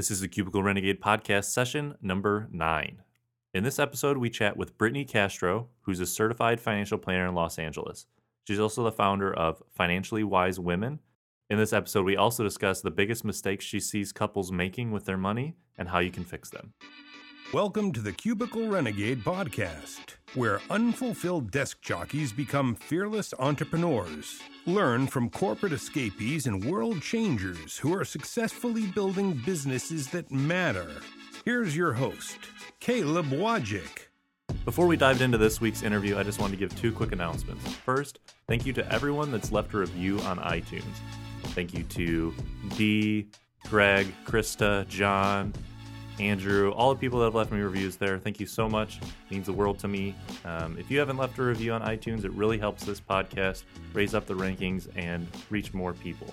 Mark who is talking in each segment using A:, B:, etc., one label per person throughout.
A: This is the Cubicle Renegade podcast session number nine. In this episode, we chat with Brittany Castro, who's a certified financial planner in Los Angeles. She's also the founder of Financially Wise Women. In this episode, we also discuss the biggest mistakes she sees couples making with their money and how you can fix them.
B: Welcome to the Cubicle Renegade podcast, where unfulfilled desk jockeys become fearless entrepreneurs. Learn from corporate escapees and world changers who are successfully building businesses that matter. Here's your host, Caleb Wojcik.
A: Before we dived into this week's interview, I just wanted to give two quick announcements. First, thank you to everyone that's left a review on iTunes. Thank you to Dee, Greg, Krista, John, Andrew, all the people that have left me reviews there. Thank you so much. It means the world to me. Um, if you haven't left a review on iTunes, it really helps this podcast raise up the rankings and reach more people.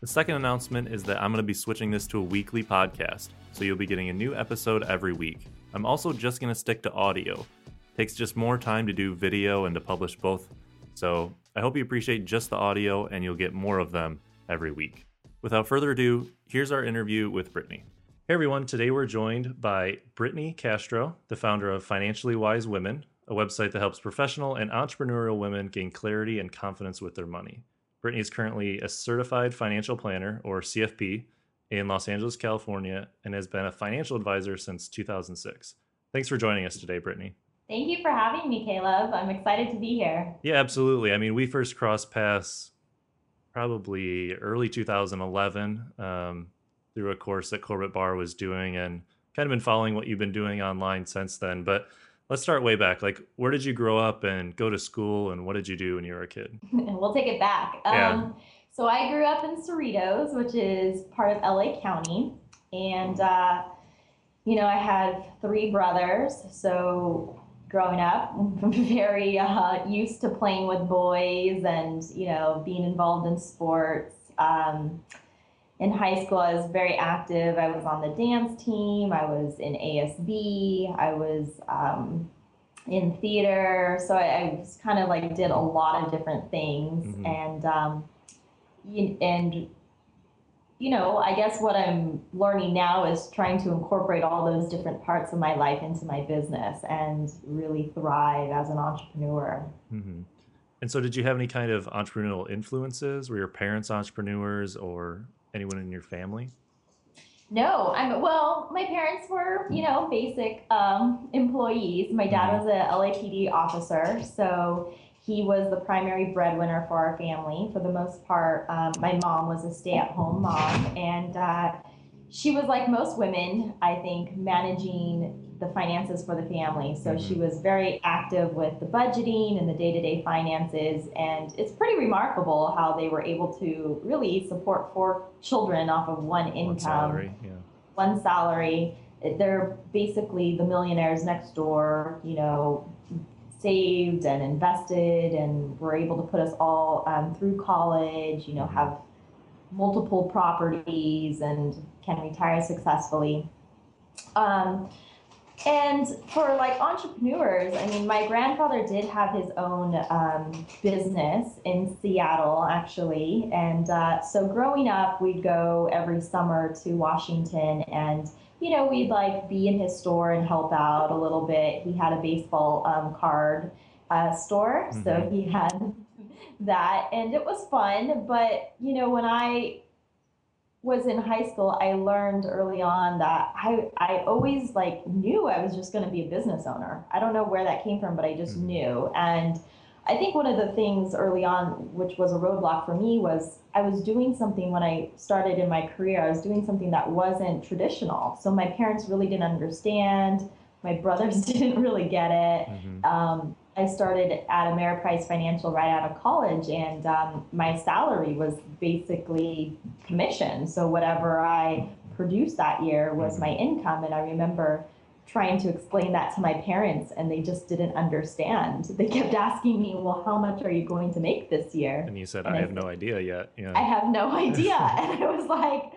A: The second announcement is that I'm going to be switching this to a weekly podcast, so you'll be getting a new episode every week. I'm also just going to stick to audio. It takes just more time to do video and to publish both, so I hope you appreciate just the audio and you'll get more of them every week. Without further ado, here's our interview with Brittany. Hey everyone, today we're joined by Brittany Castro, the founder of Financially Wise Women, a website that helps professional and entrepreneurial women gain clarity and confidence with their money. Brittany is currently a certified financial planner, or CFP, in Los Angeles, California, and has been a financial advisor since 2006. Thanks for joining us today, Brittany.
C: Thank you for having me, Caleb. I'm excited to be here.
A: Yeah, absolutely. I mean, we first crossed paths probably early 2011. Um, through a course that Corbett Barr was doing and kind of been following what you've been doing online since then. But let's start way back. Like, where did you grow up and go to school, and what did you do when you were a kid?
C: And we'll take it back.
A: Yeah.
C: Um, so I grew up in Cerritos, which is part of LA County, and uh, you know I had three brothers. So growing up, I'm very uh, used to playing with boys and you know being involved in sports. Um, in high school, I was very active. I was on the dance team. I was in ASB. I was um, in theater. So I, I was kind of like did a lot of different things.
A: Mhm.
C: And um, you, and you know, I guess what I'm learning now is trying to incorporate all those different parts of my life into my business and really thrive as an entrepreneur.
A: hmm And so, did you have any kind of entrepreneurial influences? Were your parents entrepreneurs or anyone in your family?
C: No, I'm well. My parents were, you know, basic um, employees. My dad was a LAPD officer, so he was the primary breadwinner for our family. For the most part, um, my mom was a stay-at-home mom, and uh, she was like most women, I think, managing the finances for the family. So she was very active with the budgeting and the day-to-day finances, and it's pretty remarkable how they were able to really support four children off of one income
A: One salary? Yeah.
C: one salary. They're basically the millionaires next door, you know, saved and invested, and were able to put us all um, through college, you know,
A: Mhm.
C: have multiple properties and can retire successfully. Um, and for like entrepreneurs, I mean, my grandfather did have his own um, business in Seattle, actually. And uh, so growing up, we'd go every summer to Washington and you know, we'd like be in his store and help out a little bit. He had a baseball um, card uh, store, so
A: Mhm.
C: he had that, and it was fun. But you know, when I was in high school, I learned early on that I I always like knew I was just going to be a business owner. I don't know where that came from, but I just
A: Mhm.
C: knew. And I think one of the things early on, which was a roadblock for me, was I was doing something when I started in my career. I was doing something that wasn't traditional. So my parents really didn't understand. My brothers didn't really get it
A: Mhm.
C: um, I started at Ameriprise Financial right out of college, and um, my salary was basically commission. So whatever I produced that year was my income, and I remember trying to explain that to my parents, and they just didn't understand. They kept asking me, "Well, how much are you going to make this year?"
A: And you said,
C: And
A: I
C: I
A: have no idea yet. Yeah.
C: I have no idea. and I was like,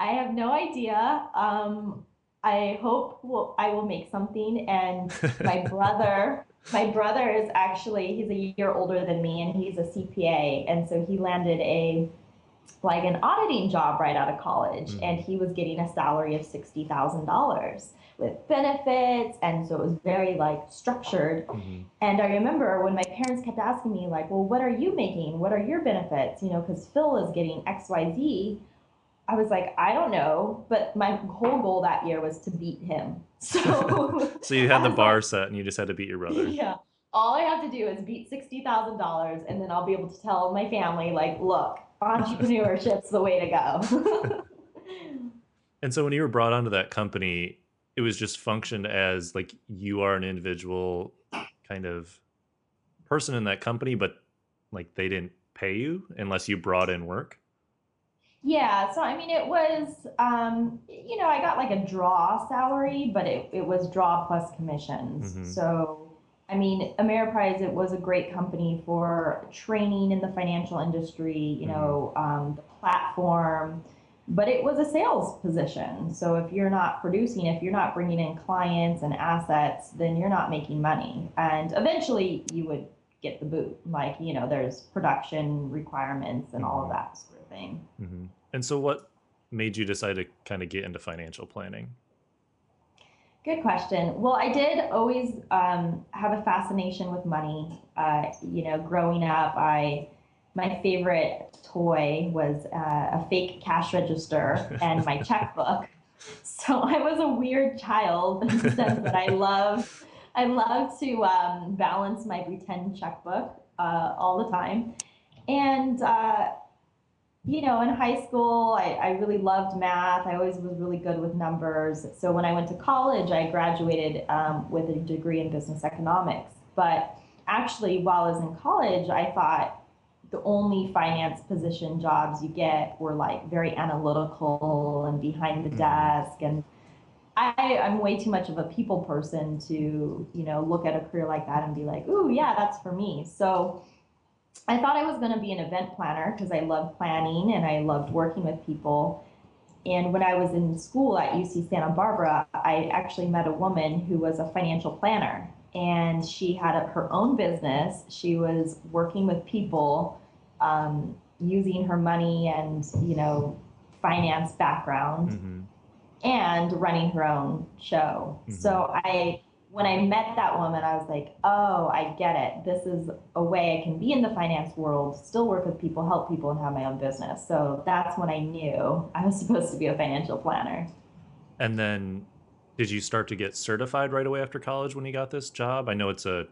C: I have no idea. Um, I hope will, I will make something. And my brother, my brother is actually, he's a year older than me and he's a CPA. And so he landed a like an auditing job right out of college,
A: Mhm.
C: and he was getting a salary of sixty thousand dollars with benefits, and so it was very like structured.
A: Mhm.
C: And I remember when my parents kept asking me, like, well, what are you making? What are your benefits? You know, because Phil is getting XYZ. I was like, I don't know. But my whole goal that year was to beat him. So,
A: So you had the bar set and you just had to beat your brother.
C: yeah. All I have to do is beat $60,000 and then I'll be able to tell my family, like, look, entrepreneurship's the way to go.
A: And so when you were brought onto that company, it was just functioned as like you are an individual kind of person in that company, but like they didn't pay you unless you brought in work.
C: Yeah, so I mean, it was, um, you know, I got like a draw salary, but it, it was draw plus commissions.
A: Mhm.
C: So, I mean, Ameriprise, it was a great company for training in the financial industry, you know, um, the platform, but it was a sales position. So, if you're not producing, if you're not bringing in clients and assets, then you're not making money. And eventually you would get the boot. Like, you know, there's production requirements and all of
A: Mhm.
C: that sort of thing.
A: hmm And so what made you decide to kind of get into financial planning?
C: Good question. Well, I did always um, have a fascination with money. Uh, you know, growing up, I my favorite toy was uh, a fake cash register and my checkbook. So I was a weird child in the sense that I love I love to um, balance my pretend checkbook uh, all the time, and. You know, in high school, I, I really loved math. I always was really good with numbers. So when I went to college, I graduated um, with a degree in business economics. But actually, while I was in college, I thought the only finance position jobs you get were like very analytical and behind the
A: Mhm.
C: desk. And I, I'm way too much of a people person to, you know, look at a career like that and be like, ooh, yeah, that's for me. So I thought I was going to be an event planner because I loved planning and I loved working with people. And when I was in school at UC Santa Barbara, I actually met a woman who was a financial planner and she had a, her own business. She was working with people um, using her money and, you know, finance background
A: hmm
C: and running her own show.
A: Mhm.
C: So I when I met that woman, I was like, "Oh, I get it. This is a way I can be in the finance world, still work with people, help people and have my own business." So that's when I knew I was supposed to be a financial planner.
A: And then did you start to get certified right away after college when you got this job? I know it's a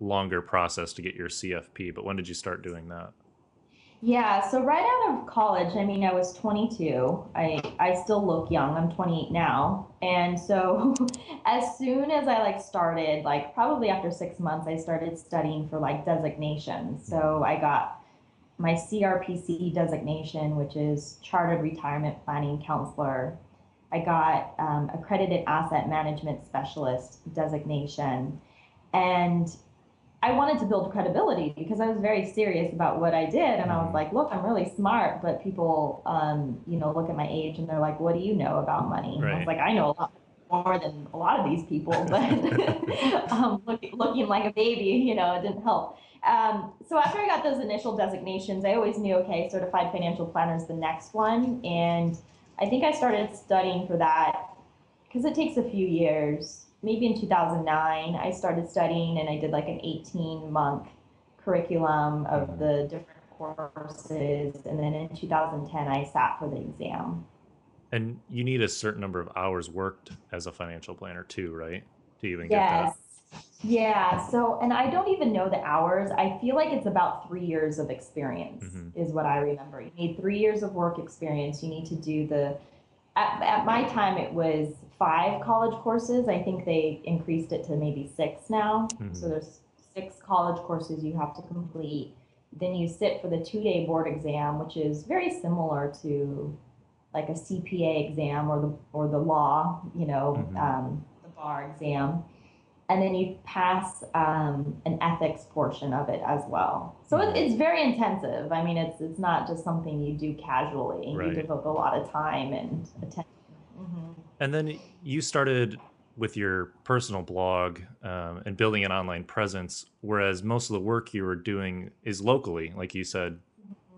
A: longer process to get your CFP, but when did you start doing that?
C: Yeah, so right out of college, I mean, I was 22. I I still look young. I'm 28 now. And so as soon as I like started, like probably after 6 months, I started studying for like designations. So I got my CRPC designation, which is Chartered Retirement Planning Counselor. I got um, Accredited Asset Management Specialist designation. And I wanted to build credibility because I was very serious about what I did, and I was
A: Mhm.
C: like, "Look, I'm really smart," but people, um, you know, look at my age and they're like, "What do you know about money?" And I was like, "I know a lot more than a lot of these people," but um, look, looking like a baby, you know, it didn't help. Um, so after I got those initial designations, I always knew, okay, certified financial planner is the next one, and I think I started studying for that because it takes a few years. Maybe in 2009, I started studying and I did like an 18 month curriculum of the different courses. And then in 2010, I sat for the exam.
A: And you need a certain number of hours worked as a financial planner too, right? To even get
C: Yes. Yeah. So, and I don't even know the hours. I feel like it's about three years of experience,
A: Mhm.
C: is what I remember. You need three years of work experience. You need to do the, at, at my time, it was five college courses. I think they increased it to maybe six now.
A: Mhm.
C: So, there's six college courses you have to complete. Then you sit for the two day board exam, which is very similar to like a CPA exam or the or the law, you know,
A: Mhm.
C: um, the bar exam, and then you pass um, an ethics portion of it as well. So
A: Mhm.
C: it, it's very intensive. I mean, it's it's not just something you do casually.
A: Right.
C: You devote a lot of time and attention.
A: And then you started with your personal blog um, and building an online presence, whereas most of the work you were doing is locally, like you said.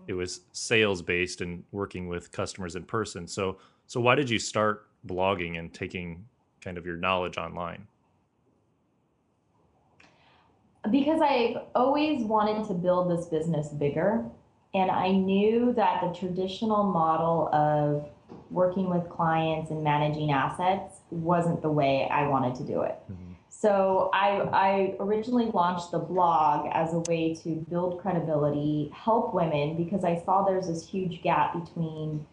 A: it was sales based and working with customers in person. So so why did you start blogging and taking kind of your knowledge online?
C: Because I've always wanted to build this business bigger. And I knew that the traditional model of working with clients and managing assets wasn't the way I wanted to do it. Mm-hmm. So I, I originally launched the blog as a way to build credibility, help women because I saw there's this huge gap between,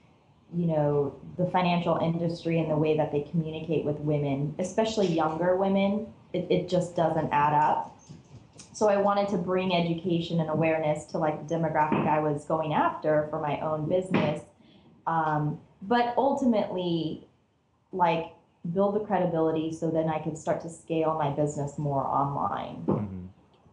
C: you know, the financial industry and the way that they communicate with women, especially younger women. It, it just doesn't add up. So I wanted to bring education and awareness to like the demographic I was going after for my own business. Um, but ultimately, like build the credibility so then I could start to scale my business more online.
A: Mm-hmm.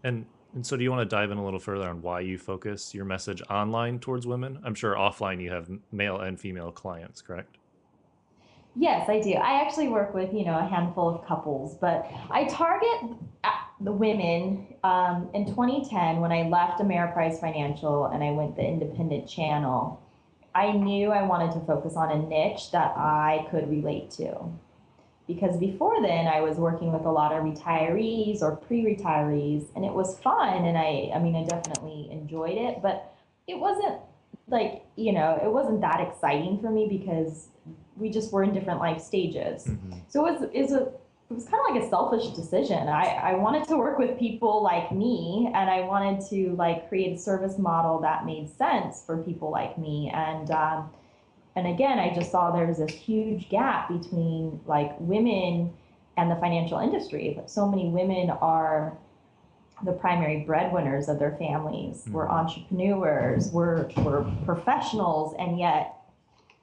A: And and so do you want to dive in a little further on why you focus your message online towards women? I'm sure offline you have male and female clients, correct?
C: Yes, I do. I actually work with, you know, a handful of couples, but I target uh, the women um, in 2010 when I left Ameriprise Financial and I went the independent channel. I knew I wanted to focus on a niche that I could relate to because before then I was working with a lot of retirees or pre-retirees and it was fun and I I mean I definitely enjoyed it but it wasn't like you know it wasn't that exciting for me because we just were in different life stages mm-hmm. so it was, it was a it was kind of like a selfish decision I, I wanted to work with people like me and i wanted to like create a service model that made sense for people like me and um, and again, I just saw there's this huge gap between like women and the financial industry. So many women are the primary breadwinners of their families. Mm-hmm. We're entrepreneurs. We're we're professionals, and yet,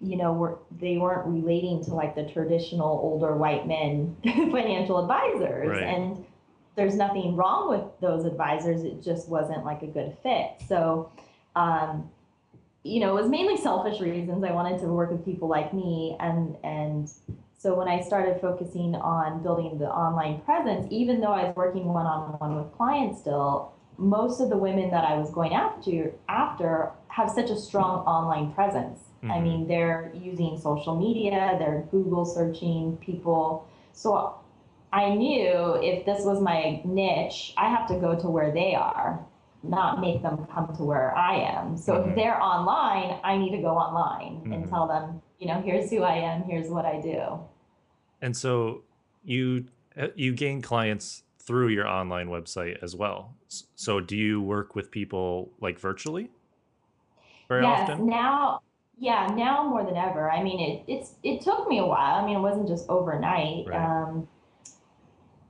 C: you know, we're they weren't relating to like the traditional older white men financial advisors. Right. And there's nothing wrong with those advisors. It just wasn't like a good fit. So. Um, you know, it was mainly selfish reasons. I wanted to work with people like me, and and so when I started focusing on building the online presence, even though I was working one on one with clients still, most of the women that I was going after after have such a strong online presence. Mm-hmm. I mean, they're using social media, they're Google searching people. So I knew if this was my niche, I have to go to where they are not make them come to where I am. So mm-hmm. if they're online, I need to go online mm-hmm. and tell them, you know, here's who I am, here's what I do.
A: And so you uh, you gain clients through your online website as well. So do you work with people like virtually?
C: Very yes, often? now yeah, now more than ever. I mean, it it's it took me a while. I mean, it wasn't just overnight. Right. Um,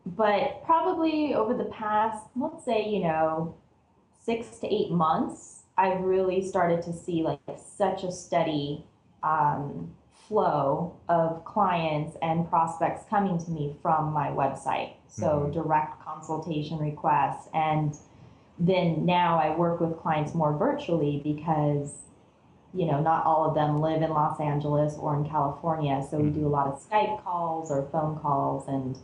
C: but probably over the past, let's say, you know, six to eight months, I've really started to see like such a steady um, flow of clients and prospects coming to me from my website. So mm-hmm. direct consultation requests. And then now I work with clients more virtually because, you know, not all of them live in Los Angeles or in California. So mm-hmm. we do a lot of Skype calls or phone calls and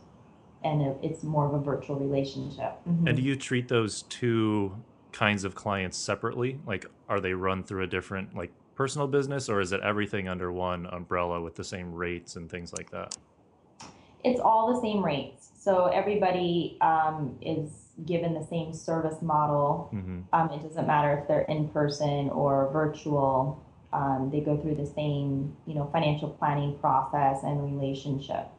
C: and it's more of a virtual relationship.
A: Mm-hmm. And do you treat those two kinds of clients separately? Like, are they run through a different like personal business, or is it everything under one umbrella with the same rates and things like that?
C: It's all the same rates. So everybody um, is given the same service model. Mm-hmm. Um, it doesn't matter if they're in person or virtual. Um, they go through the same, you know, financial planning process and relationship.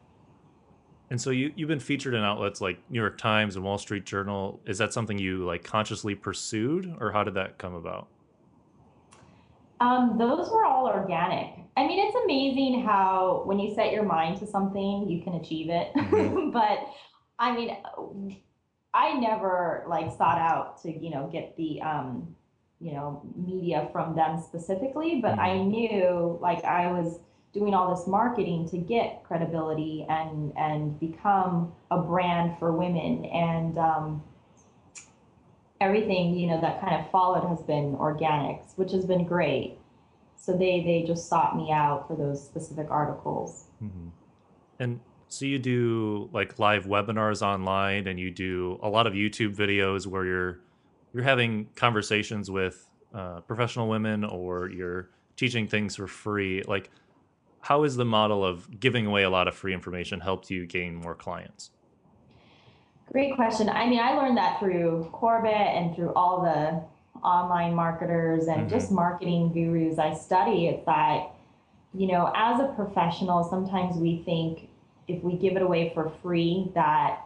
A: And so you you've been featured in outlets like New York Times and Wall Street Journal. Is that something you like consciously pursued, or how did that come about?
C: Um, those were all organic. I mean, it's amazing how when you set your mind to something, you can achieve it. Mm-hmm. but I mean, I never like sought out to you know get the um, you know media from them specifically, but mm-hmm. I knew like I was doing all this marketing to get credibility and and become a brand for women and um, everything you know that kind of followed has been organics which has been great so they they just sought me out for those specific articles mm-hmm.
A: and so you do like live webinars online and you do a lot of youtube videos where you're you're having conversations with uh, professional women or you're teaching things for free, like how is the model of giving away a lot of free information helped you gain more clients?
C: Great question. I mean, I learned that through Corbett and through all the online marketers and mm-hmm. just marketing gurus I study. It's that, you know, as a professional, sometimes we think if we give it away for free, that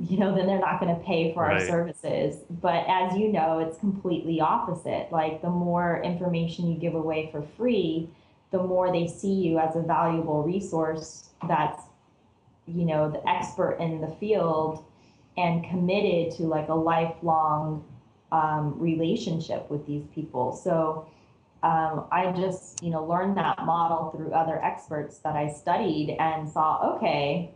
C: you know, then they're not going to pay for right. our services. But as you know, it's completely opposite. Like the more information you give away for free, the more they see you as a valuable resource that's, you know, the expert in the field and committed to like a lifelong um, relationship with these people. So um, I just, you know, learned that model through other experts that I studied and saw, okay,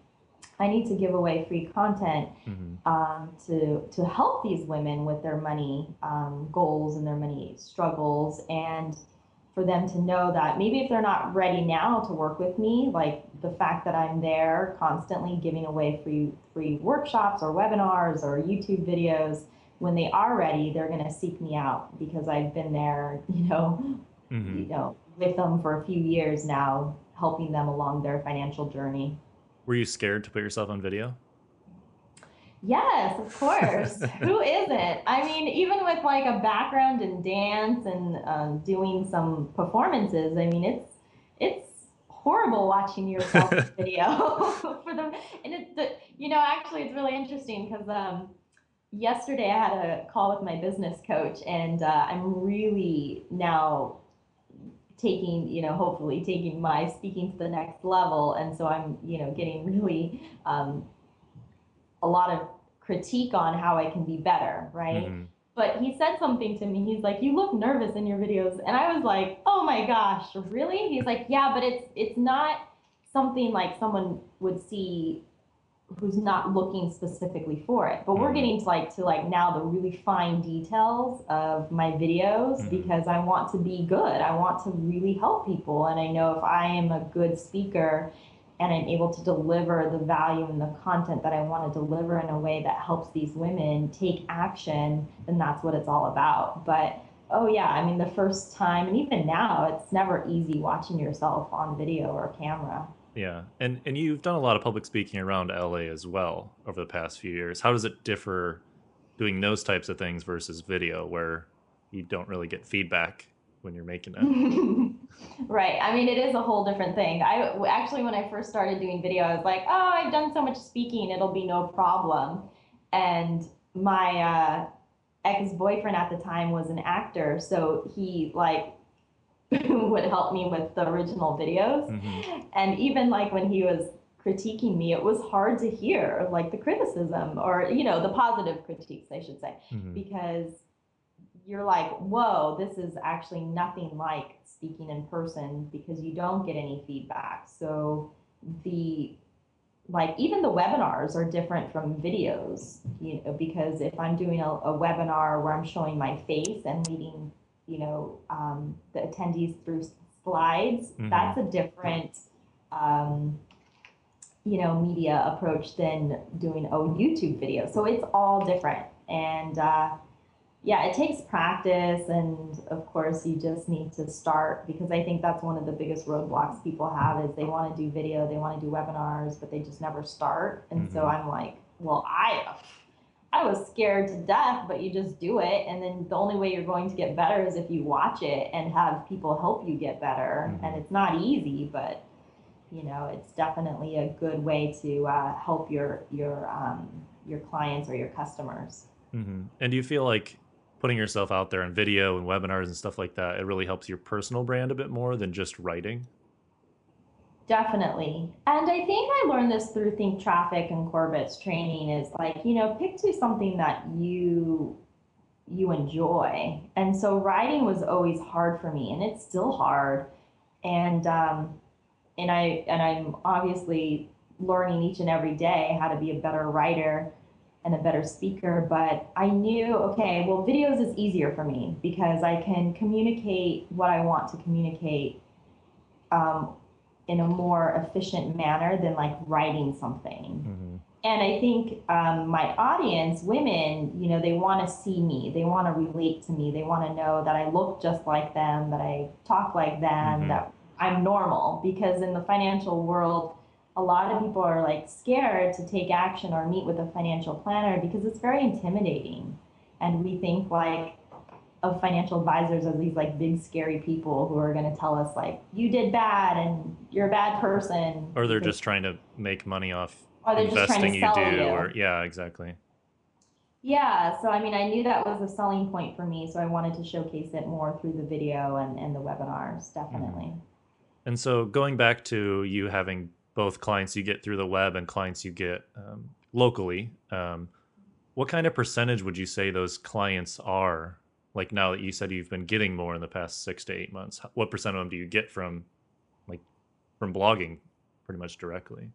C: I need to give away free content mm-hmm. um, to to help these women with their money um, goals and their money struggles, and for them to know that maybe if they're not ready now to work with me, like the fact that I'm there constantly giving away free free workshops or webinars or YouTube videos, when they are ready, they're going to seek me out because I've been there, you know, mm-hmm. you know, with them for a few years now, helping them along their financial journey.
A: Were you scared to put yourself on video?
C: Yes, of course. Who isn't? I mean, even with like a background in dance and um, doing some performances, I mean, it's it's horrible watching yourself video for them. And it, the, you know, actually, it's really interesting because um, yesterday I had a call with my business coach, and uh, I'm really now taking, you know, hopefully taking my speaking to the next level. And so I'm, you know, getting really um, a lot of critique on how I can be better, right? Mm-hmm. But he said something to me. He's like, "You look nervous in your videos," and I was like, "Oh my gosh, really?" He's like, "Yeah, but it's it's not something like someone would see who's not looking specifically for it. But we're mm-hmm. getting to like to like now the really fine details of my videos mm-hmm. because I want to be good. I want to really help people and I know if I am a good speaker and I'm able to deliver the value and the content that I want to deliver in a way that helps these women take action, then that's what it's all about. But oh yeah, I mean the first time and even now it's never easy watching yourself on video or camera.
A: Yeah, and and you've done a lot of public speaking around LA as well over the past few years. How does it differ doing those types of things versus video, where you don't really get feedback when you're making
C: it? right. I mean, it is a whole different thing. I actually, when I first started doing video, I was like, oh, I've done so much speaking, it'll be no problem. And my uh, ex boyfriend at the time was an actor, so he like would help me with the original videos. Mm-hmm. And even like when he was critiquing me, it was hard to hear like the criticism or, you know, the positive critiques, I should say, mm-hmm. because you're like, whoa, this is actually nothing like speaking in person because you don't get any feedback. So the like even the webinars are different from videos, you know, because if I'm doing a, a webinar where I'm showing my face and leading you know um, the attendees through slides mm-hmm. that's a different um, you know media approach than doing a youtube video so it's all different and uh, yeah it takes practice and of course you just need to start because i think that's one of the biggest roadblocks people have is they want to do video they want to do webinars but they just never start and mm-hmm. so i'm like well i I was scared to death, but you just do it. And then the only way you're going to get better is if you watch it and have people help you get better. Mm-hmm. And it's not easy, but you know, it's definitely a good way to uh, help your your um, your clients or your customers.
A: Mm-hmm. And do you feel like putting yourself out there in video and webinars and stuff like that, it really helps your personal brand a bit more than just writing?
C: Definitely. And I think I learned this through Think Traffic and Corbett's training is like, you know, pick to something that you you enjoy. And so writing was always hard for me and it's still hard. And um and I and I'm obviously learning each and every day how to be a better writer and a better speaker, but I knew, okay, well, videos is easier for me because I can communicate what I want to communicate um, in a more efficient manner than like writing something. Mm-hmm. and I think um, my audience, women, you know, they want to see me, they want to relate to me, they want to know that I look just like them, that I talk like them,
A: Mhm.
C: that I'm normal. Because in the financial world, a lot of people are like scared to take action or meet with a financial planner because it's very intimidating. And we think like of financial advisors as these like big scary people who are going to tell us like you did bad and you're a bad person.
A: Or they're
C: because-
A: just trying to make money off
C: or they're just trying
A: investing you do,
C: you.
A: or yeah, exactly.
C: Yeah, so I mean, I knew that was a selling point for me, so I wanted to showcase it more through the video and, and the webinars, definitely.
A: And so going back to you having both clients you get through the web and clients you get um, locally, um, what kind of percentage would you say those clients are? Like now that you said you've been getting more in the past six to eight months, what percent of them do you get from, like, from blogging, pretty much directly?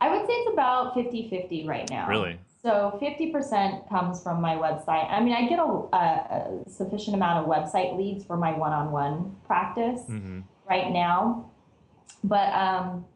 C: I would say it's about 50 50 right now.
A: Really?
C: So 50% comes from my website. I mean, I get a, a, a sufficient amount of website leads for my one on one practice
A: hmm
C: right now. But, um,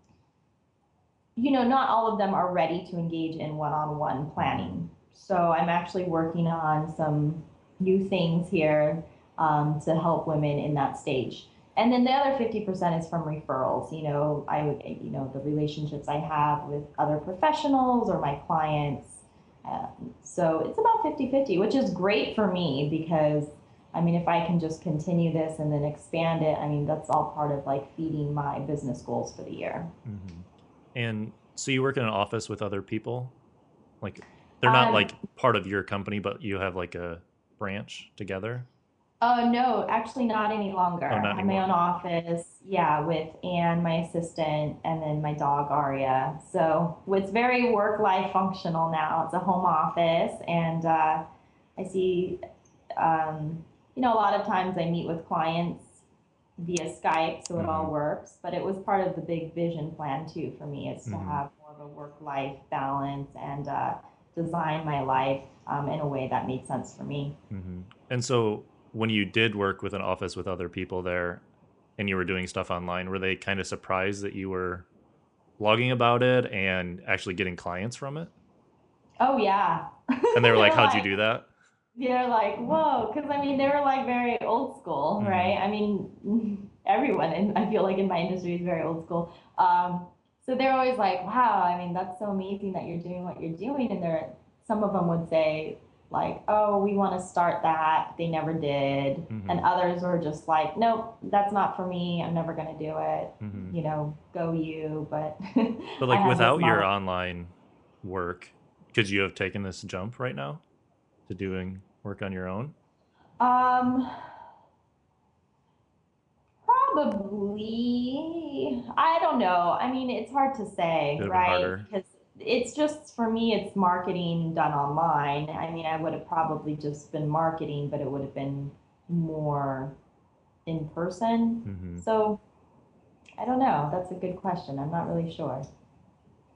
C: you know, not all of them are ready to engage in one on one planning. So I'm actually working on some new things here um, to help women in that stage. And then the other 50% is from referrals. You know, I would, you know, the relationships I have with other professionals or my clients. Um, so it's about 50 50, which is great for me because I mean, if I can just continue this and then expand it, I mean, that's all part of like feeding my business goals for the year.
A: hmm And so you work in an office with other people, like they're not
C: Um,
A: like part of your company, but you have like a branch together.
C: Oh, no, actually not any longer.
A: Oh, not
C: my own office, yeah, with Anne, my assistant, and then my dog Aria. So it's very work life functional now. It's a home office, and uh, I see, um, you know, a lot of times I meet with clients via Skype, so it all
A: Mhm.
C: works. But it was part of the big vision plan too for me is to
A: Mhm.
C: have more of a work life balance and uh, design my life um, in a way that made sense for me.
A: hmm And so when you did work with an office with other people there and you were doing stuff online, were they kind of surprised that you were blogging about it and actually getting clients from it?
C: Oh yeah.
A: And they were like, how'd you do that?
C: They're like, whoa, because I mean, they were like very old school,
A: Mhm.
C: right? I mean, everyone, in, I feel like in my industry is very old school. Um, so they're always like, wow, I mean, that's so amazing that you're doing what you're doing. And they're, some of them would say, like, oh, we want to start that. They never did.
A: Mhm.
C: And others were just like, nope, that's not for me. I'm never going to do it.
A: hmm
C: You know, go you. But,
A: But like without your online work, could you have taken this jump right now to doing work on your own?
C: Um, probably. I don't know. I mean, it's hard to say,
A: Bit
C: right? Because it's just for me, it's marketing done online. I mean, I would have probably just been marketing, but it would have been more in person.
A: hmm
C: So I don't know. That's a good question. I'm not really sure.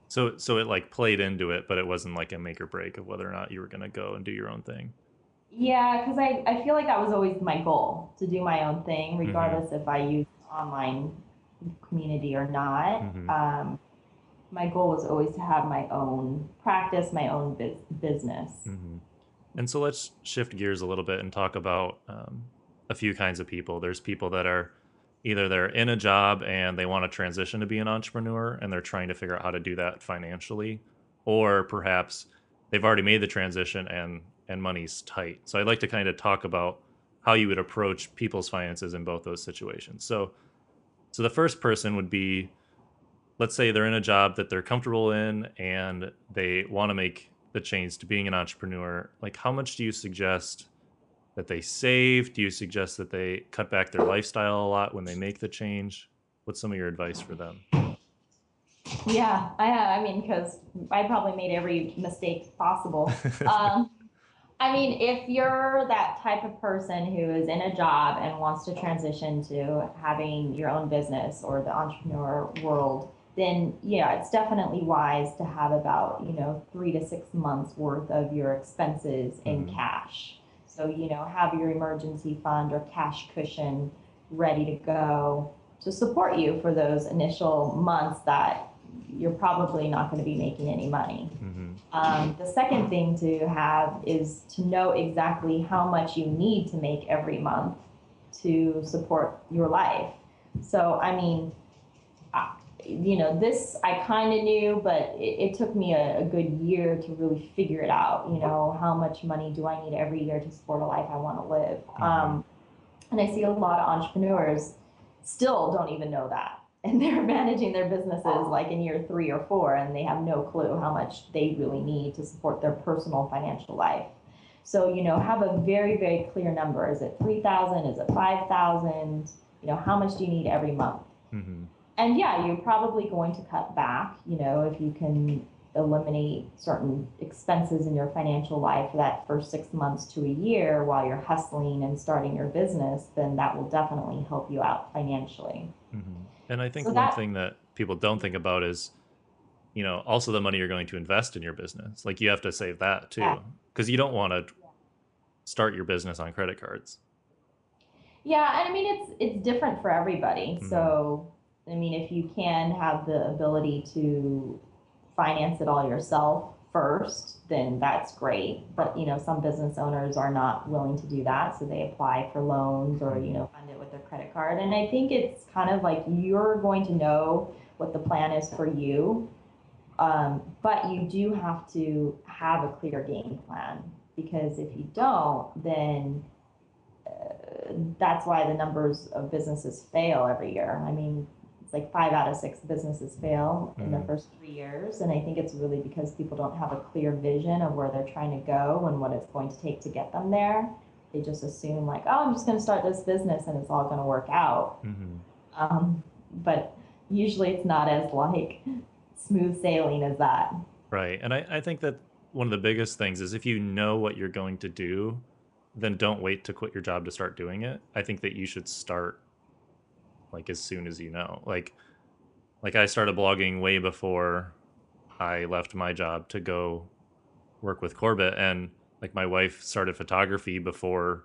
A: So so it like played into it, but it wasn't like a make or break of whether or not you were gonna go and do your own thing.
C: Yeah, because I, I feel like that was always my goal to do my own thing,
A: Mm-hmm.
C: regardless if I use online community or not.
A: Mhm.
C: Um, my goal was always to have my own practice, my own bus- business.
A: hmm And so let's shift gears a little bit and talk about um, a few kinds of people. There's people that are either they're in a job and they want to transition to be an entrepreneur and they're trying to figure out how to do that financially, or perhaps they've already made the transition and and money's tight. So I'd like to kind of talk about how you would approach people's finances in both those situations. So so the first person would be let's say they're in a job that they're comfortable in and they want to make the change to being an entrepreneur like how much do you suggest that they save do you suggest that they cut back their lifestyle a lot when they make the change what's some of your advice for them
C: Yeah, I, I mean, because I probably made every mistake possible. um, I mean, if you're that type of person who is in a job and wants to transition to having your own business or the entrepreneur world, then yeah, it's definitely wise to have about, you know, three to six months worth of your expenses in
A: Mhm.
C: cash. So, you know, have your emergency fund or cash cushion ready to go to support you for those initial months that you're probably not going to be making any money. Mm-hmm. Um, the second thing to have is to know exactly how much you need to make every month to support your life. So, I mean, you know, this I kind of knew, but it, it took me a, a, good year to really figure it out. You know, how much money do I need every year to support a life I want to live? Mm-hmm. Um, and I see a lot of entrepreneurs still don't even know that. And they're managing their businesses like in year three or four, and they have no clue how much they really need to support their personal financial life. So, you know, have a very, very clear number. Is it 3,000? Is it 5,000? You know, how much do you need every month? Mm-hmm and yeah, you're probably going to cut back, you know, if you can eliminate certain expenses in your financial life for that first six months to a year while you're hustling and starting your business, then that will definitely help you out financially.
A: Mm-hmm. And I think so one that, thing that people don't think about is, you know, also the money you're going to invest in your business. Like you have to save that too, because yeah. you don't want to start your business on credit cards.
C: Yeah, and I mean it's it's different for everybody. Mm-hmm. So I mean, if you can have the ability to finance it all yourself first, then that's great. But you know, some business owners are not willing to do that, so they apply for loans or you know fund it with their credit card. And I think it's kind of like you're going to know what the plan is for you, um, but you do have to have a clear game plan because if you don't, then uh, that's why the numbers of businesses fail every year. I mean, it's like five out of six businesses fail in the mm-hmm. first three years. And I think it's really because people don't have a clear vision of where they're trying to go and what it's going to take to get them there. They just assume, like, oh, I'm just going to start this business and it's all going to work out. Mm-hmm. Um, but usually it's not as like smooth sailing as that.
A: Right. And I, I think that one of the biggest things is if you know what you're going to do, then don't wait to quit your job to start doing it. I think that you should start like as soon as you know. Like like I started blogging way before I left my job to go work with Corbett and like my wife started photography before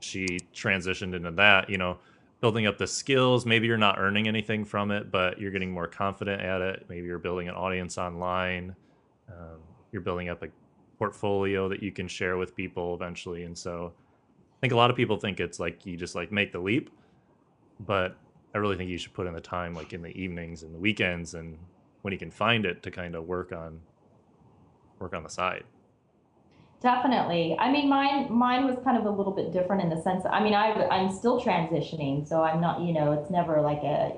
A: she transitioned into that, you know, building up the skills. Maybe you're not earning anything from it, but you're getting more confident at it. Maybe you're building an audience online. Um, you're building up a portfolio that you can share with people eventually. And so I think a lot of people think it's like you just like make the leap but I really think you should put in the time, like in the evenings and the weekends, and when you can find it, to kind of work on work on the side.
C: Definitely. I mean, mine mine was kind of a little bit different in the sense. I mean, I I'm still transitioning, so I'm not. You know, it's never like a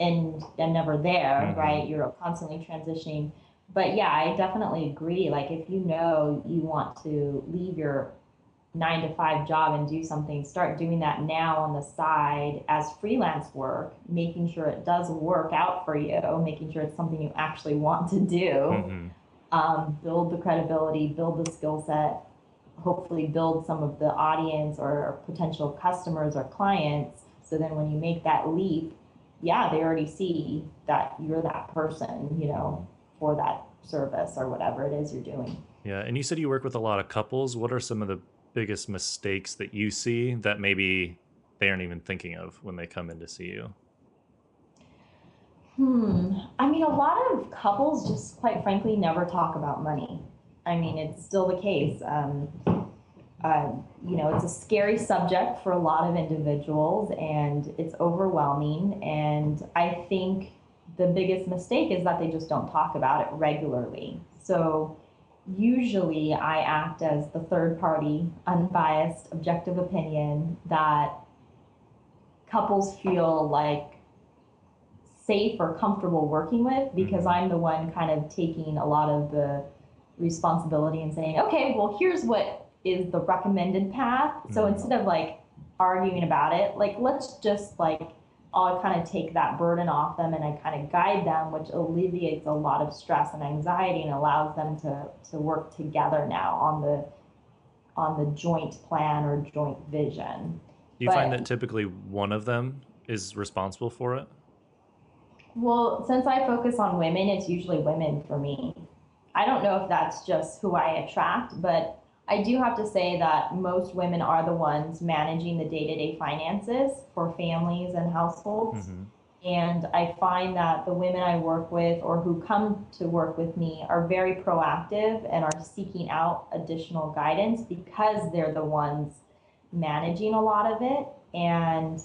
C: and and never there, mm-hmm. right? You're constantly transitioning. But yeah, I definitely agree. Like, if you know you want to leave your nine to five job and do something, start doing that now on the side as freelance work, making sure it does work out for you, making sure it's something you actually want to do, mm-hmm. Um, build the credibility, build the skill set, hopefully build some of the audience or potential customers or clients. So then when you make that leap, yeah, they already see that you're that person, you know, for that service or whatever it is you're doing.
A: Yeah. And you said you work with a lot of couples. What are some of the biggest mistakes that you see that maybe they aren't even thinking of when they come in to see you?
C: Hmm. I mean, a lot of couples just quite frankly never talk about money. I mean, it's still the case. Um, uh, you know, it's a scary subject for a lot of individuals and it's overwhelming. And I think the biggest mistake is that they just don't talk about it regularly. So, usually I act as the third party, unbiased, objective opinion that couples feel like safe or comfortable working with because mm-hmm. I'm the one kind of taking a lot of the responsibility and saying, okay, well, here's what is the recommended path. So mm-hmm. instead of like arguing about it, like let's just like I'll kind of take that burden off them and I kind of guide them, which alleviates a lot of stress and anxiety and allows them to to work together now on the on the joint plan or joint vision.
A: Do you but, find that typically one of them is responsible for it?
C: Well, since I focus on women, it's usually women for me. I don't know if that's just who I attract, but I do have to say that most women are the ones managing the day to day finances for families and households. Mm-hmm. And I find that the women I work with or who come to work with me are very proactive and are seeking out additional guidance because they're the ones managing a lot of it and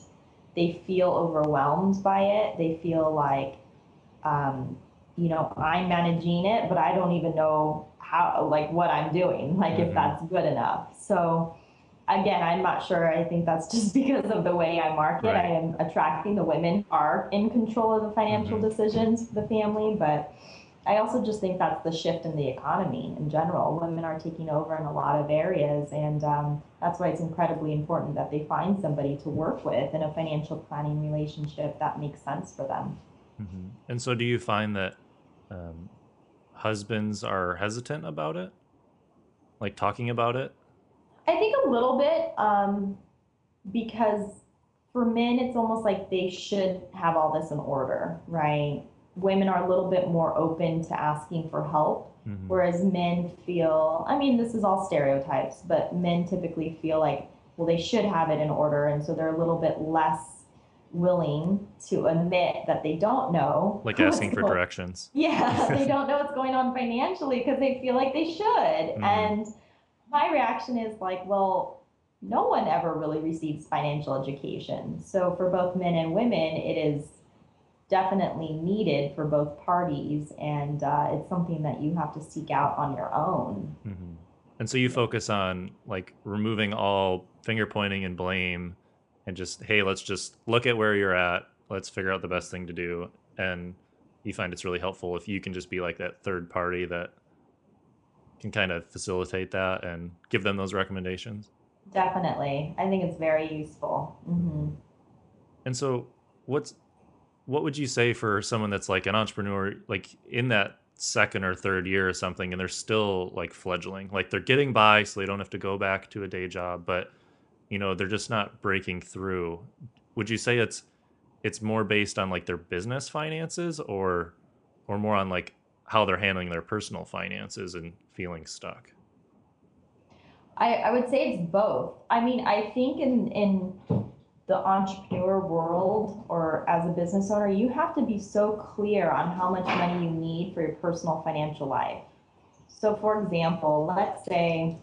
C: they feel overwhelmed by it. They feel like, um, you know, I'm managing it, but I don't even know how, like, what I'm doing, like,
A: Mhm.
C: if that's good enough. So, again, I'm not sure. I think that's just because of the way I market.
A: Right.
C: I am attracting the women who are in control of the financial
A: Mhm.
C: decisions for the family, but I also just think that's the shift in the economy in general. Women are taking over in a lot of areas, and um, that's why it's incredibly important that they find somebody to work with in a financial planning relationship that makes sense for them.
A: hmm And so, do you find that um, husbands are hesitant about it, like talking about it?
C: I think a little bit um, because for men, it's almost like they should have all this in order, right? Women are a little bit more open to asking for help,
A: Mhm.
C: whereas men feel, I mean, this is all stereotypes, but men typically feel like, well, they should have it in order. And so they're a little bit less willing to admit that they don't know.
A: Like asking for
C: going-
A: directions.
C: yeah, they don't know what's going on financially because they feel like they should.
A: Mhm.
C: And my reaction is like, well, no one ever really receives financial education. So for both men and women, it is definitely needed for both parties, and uh, it's something that you have to seek out on your own.
A: hmm And so you focus on like removing all finger pointing and blame, and just hey, let's just look at where you're at. Let's figure out the best thing to do. And you find it's really helpful if you can just be like that third party that can kind of facilitate that and give them those recommendations.
C: Definitely, I think it's very useful. hmm
A: And so, what's what would you say for someone that's like an entrepreneur, like in that second or third year or something, and they're still like fledgling, like they're getting by, so they don't have to go back to a day job, but you know they're just not breaking through. Would you say it's it's more based on like their business finances, or or more on like how they're handling their personal finances and feeling stuck?
C: I, I would say it's both. I mean, I think in in the entrepreneur world or as a business owner, you have to be so clear on how much money you need for your personal financial life. So, for example, let's say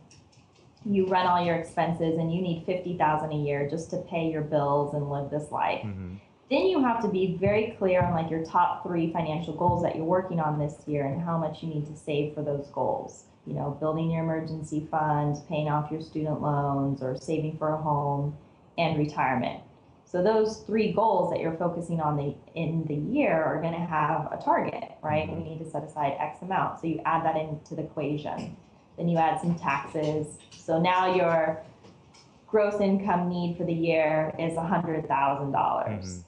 C: you run all your expenses and you need fifty thousand a year just to pay your bills and live this life.
A: hmm
C: Then you have to be very clear on like your top three financial goals that you're working on this year and how much you need to save for those goals. You know, building your emergency fund, paying off your student loans, or saving for a home, and retirement. So those three goals that you're focusing on the in the year are going to have a target, right?
A: Mhm.
C: We need to set aside X amount. So you add that into the equation. Then you add some taxes. So now your gross income need for the year is $100,000. dollars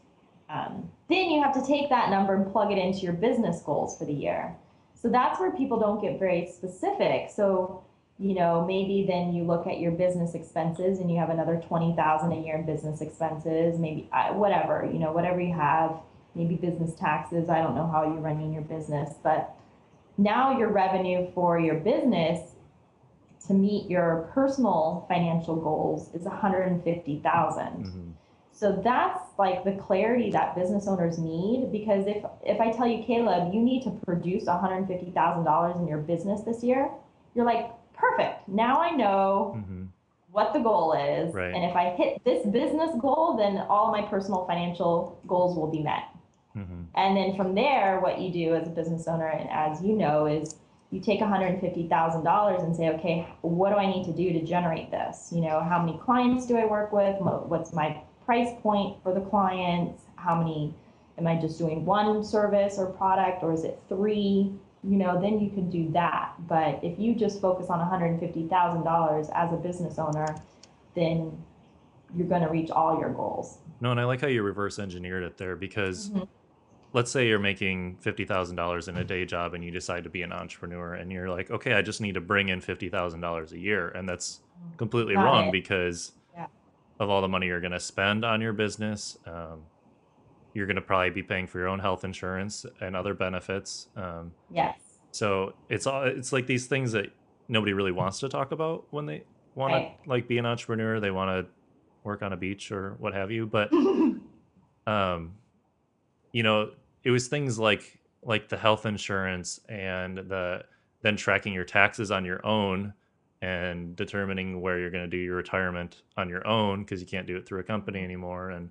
C: Um, then you have to take that number and plug it into your business goals for the year. So that's where people don't get very specific. So, you know, maybe then you look at your business expenses and you have another 20,000 a year in business expenses, maybe whatever, you know, whatever you have, maybe business taxes. I don't know how you're running your business, but now your revenue for your business to meet your personal financial goals is 150,000.
A: hmm
C: So that's like the clarity that business owners need because if if I tell you Caleb, you need to produce $150,000 in your business this year, you're like, "Perfect. Now I know
A: hmm
C: what the goal is
A: Right.
C: and if I hit this business goal, then all my personal financial goals will be met."
A: hmm
C: And then from there, what you do as a business owner, and as you know, is you take $150,000 and say, okay, what do I need to do to generate this? You know, how many clients do I work with? What's my price point for the clients? How many, am I just doing one service or product or is it three? You know, then you can do that. But if you just focus on $150,000 as a business owner, then you're going to reach all your goals.
A: No, and I like how you reverse engineered it there because
C: Mhm.
A: let's say you're making fifty thousand dollars in a day job and you decide to be an entrepreneur and you're like, okay, I just need to bring in fifty thousand dollars a year, and that's completely
C: Got
A: wrong
C: it.
A: because
C: Yeah.
A: of all the money you're going to spend on your business. Um, you're going to probably be paying for your own health insurance and other benefits. Um,
C: Yes.
A: so it's all it's like these things that nobody really wants to talk about when they want
C: Right.
A: to like be an entrepreneur. They want to work on a beach or what have you, but um you know, it was things like like the health insurance and the then tracking your taxes on your own and determining where you're going to do your retirement on your own because you can't do it through a company anymore and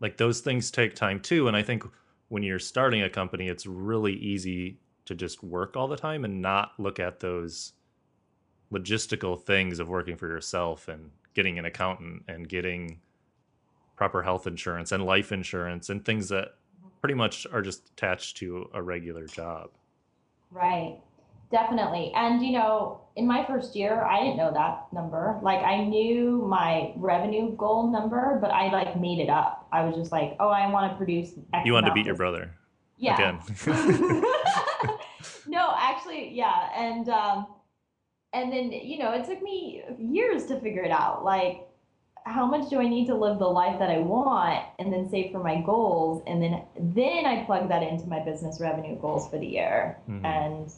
A: like those things take time too and i think when you're starting a company it's really easy to just work all the time and not look at those logistical things of working for yourself and getting an accountant and getting proper health insurance and life insurance and things that pretty much are just attached to a regular job.
C: Right. Definitely. And you know, in my first year, I didn't know that number. Like I knew my revenue goal number, but I like made it up. I was just like, "Oh, I want to produce
A: X You wanted to beat your brother.
C: Yeah. Again. no, actually, yeah. And um and then, you know, it took me years to figure it out. Like how much do I need to live the life that I want and then save for my goals and then then I plug that into my business revenue goals for the year. Mm-hmm. And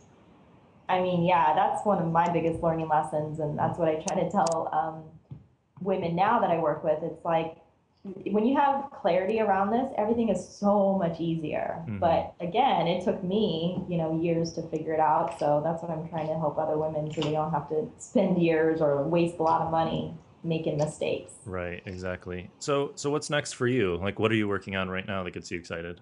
C: I mean, yeah, that's one of my biggest learning lessons and that's what I try to tell um, women now that I work with. It's like when you have clarity around this, everything is so much easier. Mm-hmm. But again, it took me, you know, years to figure it out. So that's what I'm trying to help other women so they don't have to spend years or waste a lot of money making mistakes.
A: Right, exactly. So so what's next for you? Like what are you working on right now that gets you excited?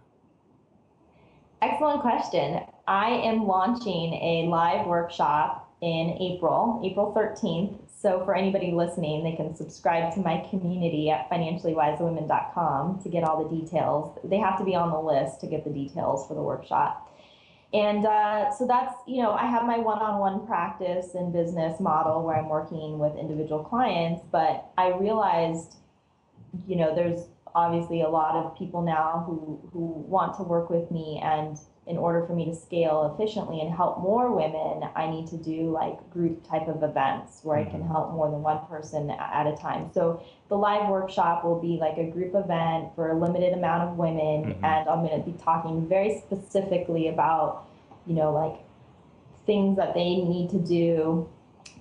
C: Excellent question. I am launching a live workshop in April, April 13th. So for anybody listening, they can subscribe to my community at financiallywisewomen.com to get all the details. They have to be on the list to get the details for the workshop. And uh, so that's, you know, I have my one on one practice and business model where I'm working with individual clients, but I realized, you know, there's obviously a lot of people now who, who want to work with me and in order for me to scale efficiently and help more women, I need to do like group type of events where mm-hmm. I can mm-hmm. help more than one person at a time. So the live workshop will be like a group event for a limited amount of women, mm-hmm. and I'm going to be talking very specifically about, you know, like things that they need to do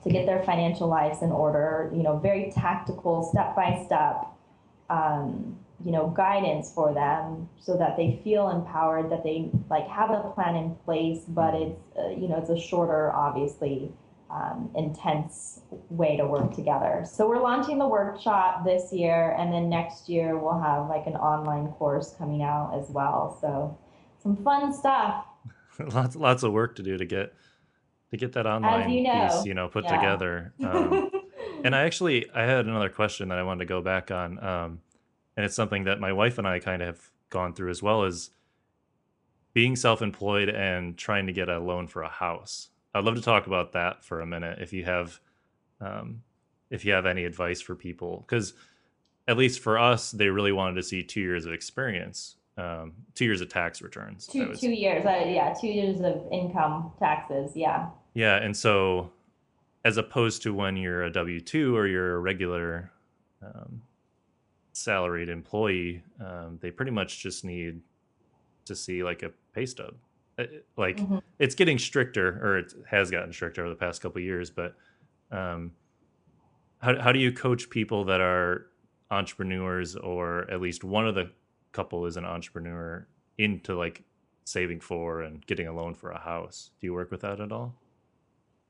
C: to get their financial lives in order. You know, very tactical, step by step. Um, you know guidance for them so that they feel empowered that they like have a plan in place but it's uh, you know it's a shorter obviously um, intense way to work together. So we're launching the workshop this year and then next year we'll have like an online course coming out as well. So some fun stuff.
A: Lots lots of work to do to get to get that online you know, piece you know put yeah. together. Um, and i actually i had another question that i wanted to go back on. Um, and it's something that my wife and I kind of have gone through as well as being self-employed and trying to get a loan for a house. I'd love to talk about that for a minute if you have um, if you have any advice for people. Because at least for us they really wanted to see two years of experience um, two years of tax returns
C: two, two years uh, yeah two years of income taxes yeah.
A: Yeah and so as opposed to when you're a w2 or you're a regular um, salaried employee, um, they pretty much just need to see like a pay stub. Uh, like mm-hmm. it's getting stricter, or it has gotten stricter over the past couple years. But um, how how do you coach people that are entrepreneurs, or at least one of the couple is an entrepreneur, into like saving for and getting a loan for a house? Do you work with that at all?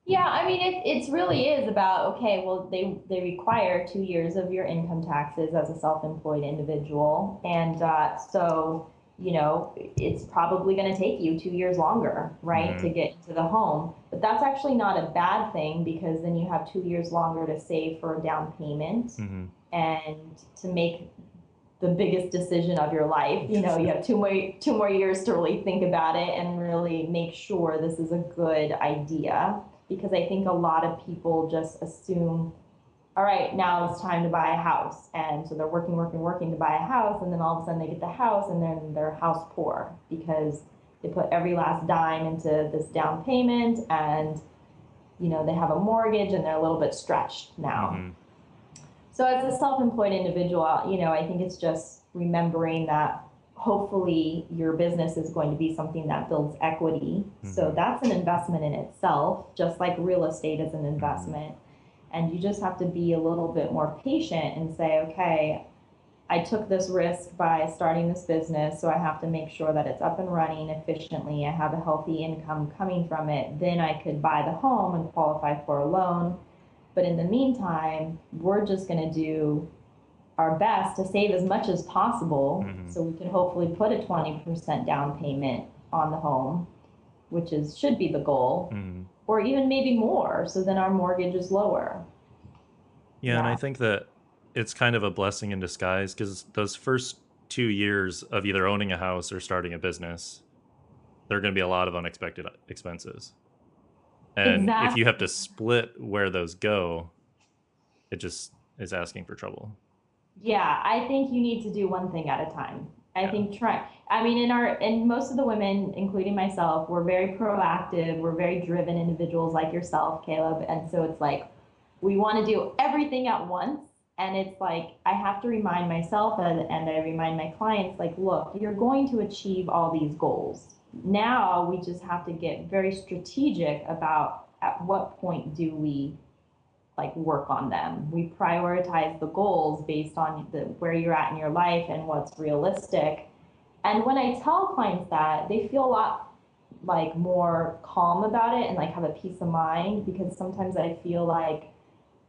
C: Yeah, I mean, it it's really is about okay. Well, they they require two years of your income taxes as a self-employed individual, and uh, so you know it's probably going to take you two years longer, right, mm-hmm. to get into the home. But that's actually not a bad thing because then you have two years longer to save for a down payment mm-hmm. and to make the biggest decision of your life. You know, you have two more two more years to really think about it and really make sure this is a good idea because I think a lot of people just assume, all right, now it's time to buy a house. And so they're working, working, working to buy a house. And then all of a sudden they get the house and then they're house poor because they put every last dime into this down payment and, you know, they have a mortgage and they're a little bit stretched now. Mm-hmm. So as a self-employed individual, you know, I think it's just remembering that hopefully your business is going to be something that builds equity. Mm-hmm. So that's an investment in itself, just like real estate is an mm-hmm. investment. Mm-hmm. And you just have to be a little bit more patient and say, okay, I took this risk by starting this business, so I have to make sure that it's up and running efficiently. I have a healthy income coming from it. Then I could buy the home and qualify for a loan. But in the meantime, we're just going to do our best to save as much as possible mm-hmm. so we can hopefully put a 20% down payment on the home, which is should be the goal, mm-hmm. or even maybe more. So then our mortgage is lower.
A: Yeah, yeah. and I think that it's kind of a blessing in disguise because those first two years of either owning a house or starting a business, there are going to be a lot of unexpected expenses. And exactly. if you have to split where those go, it just is asking for trouble.
C: Yeah, I think you need to do one thing at a time. I yeah. think try. I mean, in our and most of the women, including myself, we're very proactive. We're very driven individuals like yourself, Caleb. And so it's like we want to do everything at once and it's like i have to remind myself and, and i remind my clients like look you're going to achieve all these goals now we just have to get very strategic about at what point do we like work on them we prioritize the goals based on the where you're at in your life and what's realistic and when i tell clients that they feel a lot like more calm about it and like have a peace of mind because sometimes i feel like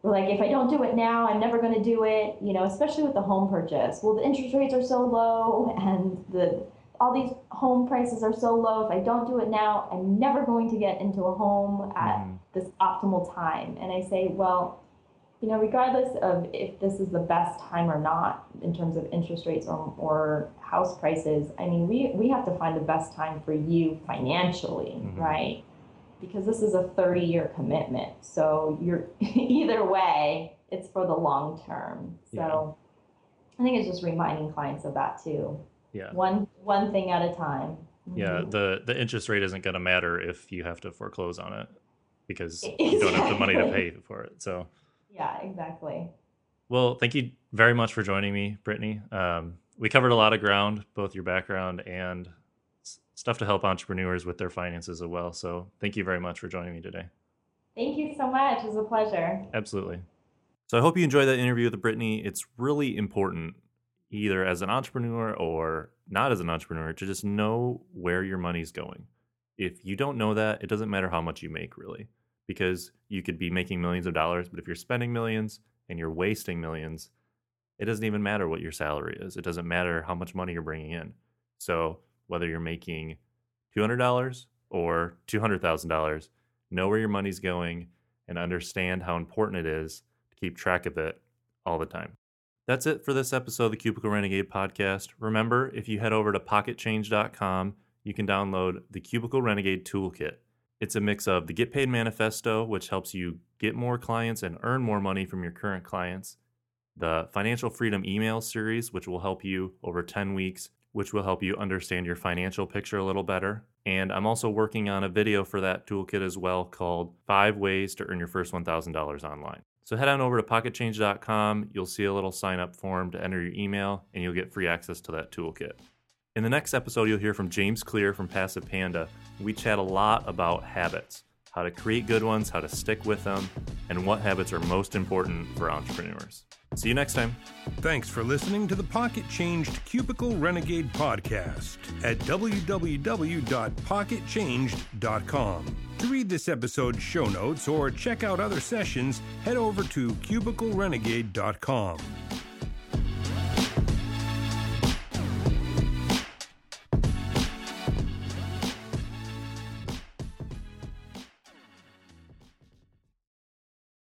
C: like if I don't do it now, I'm never going to do it. You know, especially with the home purchase. Well, the interest rates are so low, and the all these home prices are so low. If I don't do it now, I'm never going to get into a home at mm. This optimal time. And I say, well, you know, regardless of if this is the best time or not in terms of interest rates or, or house prices, I mean, we, we have to find the best time for you financially, mm-hmm. right? because this is a 30 year commitment. So you're either way, it's for the long term. So yeah. I think it's just reminding clients of that too.
A: Yeah.
C: One one thing at a time.
A: Yeah, mm-hmm. the the interest rate isn't going to matter if you have to foreclose on it because you don't have the money to pay for it. So
C: Yeah, exactly.
A: Well, thank you very much for joining me, Brittany. Um, we covered a lot of ground, both your background and stuff to help entrepreneurs with their finances as well. So thank you very much for joining me today.
C: Thank you so much. It was a pleasure.
A: Absolutely. So I hope you enjoyed that interview with Brittany. It's really important, either as an entrepreneur or not as an entrepreneur, to just know where your money's going. If you don't know that, it doesn't matter how much you make, really, because you could be making millions of dollars, but if you're spending millions and you're wasting millions, it doesn't even matter what your salary is. It doesn't matter how much money you're bringing in. So whether you're making $200 or $200,000, know where your money's going and understand how important it is to keep track of it all the time. That's it for this episode of the Cubicle Renegade podcast. Remember, if you head over to pocketchanged.com, you can download the Cubicle Renegade Toolkit. It's a mix of the Get Paid Manifesto, which helps you get more clients and earn more money from your current clients, the Financial Freedom email series, which will help you over 10 weeks which will help you understand your financial picture a little better. And I'm also working on a video for that toolkit as well called Five Ways to Earn Your First $1,000 Online. So head on over to pocketchanged.com. You'll see a little sign up form to enter your email, and you'll get free access to that toolkit. In the next episode, you'll hear from James Clear from Passive Panda. We chat a lot about habits, how to create good ones, how to stick with them, and what habits are most important for entrepreneurs. See you next time.
B: Thanks for listening to the Pocket Changed Cubicle Renegade podcast at www.pocketchanged.com. To read this episode's show notes or check out other sessions, head over to cubiclerenegade.com.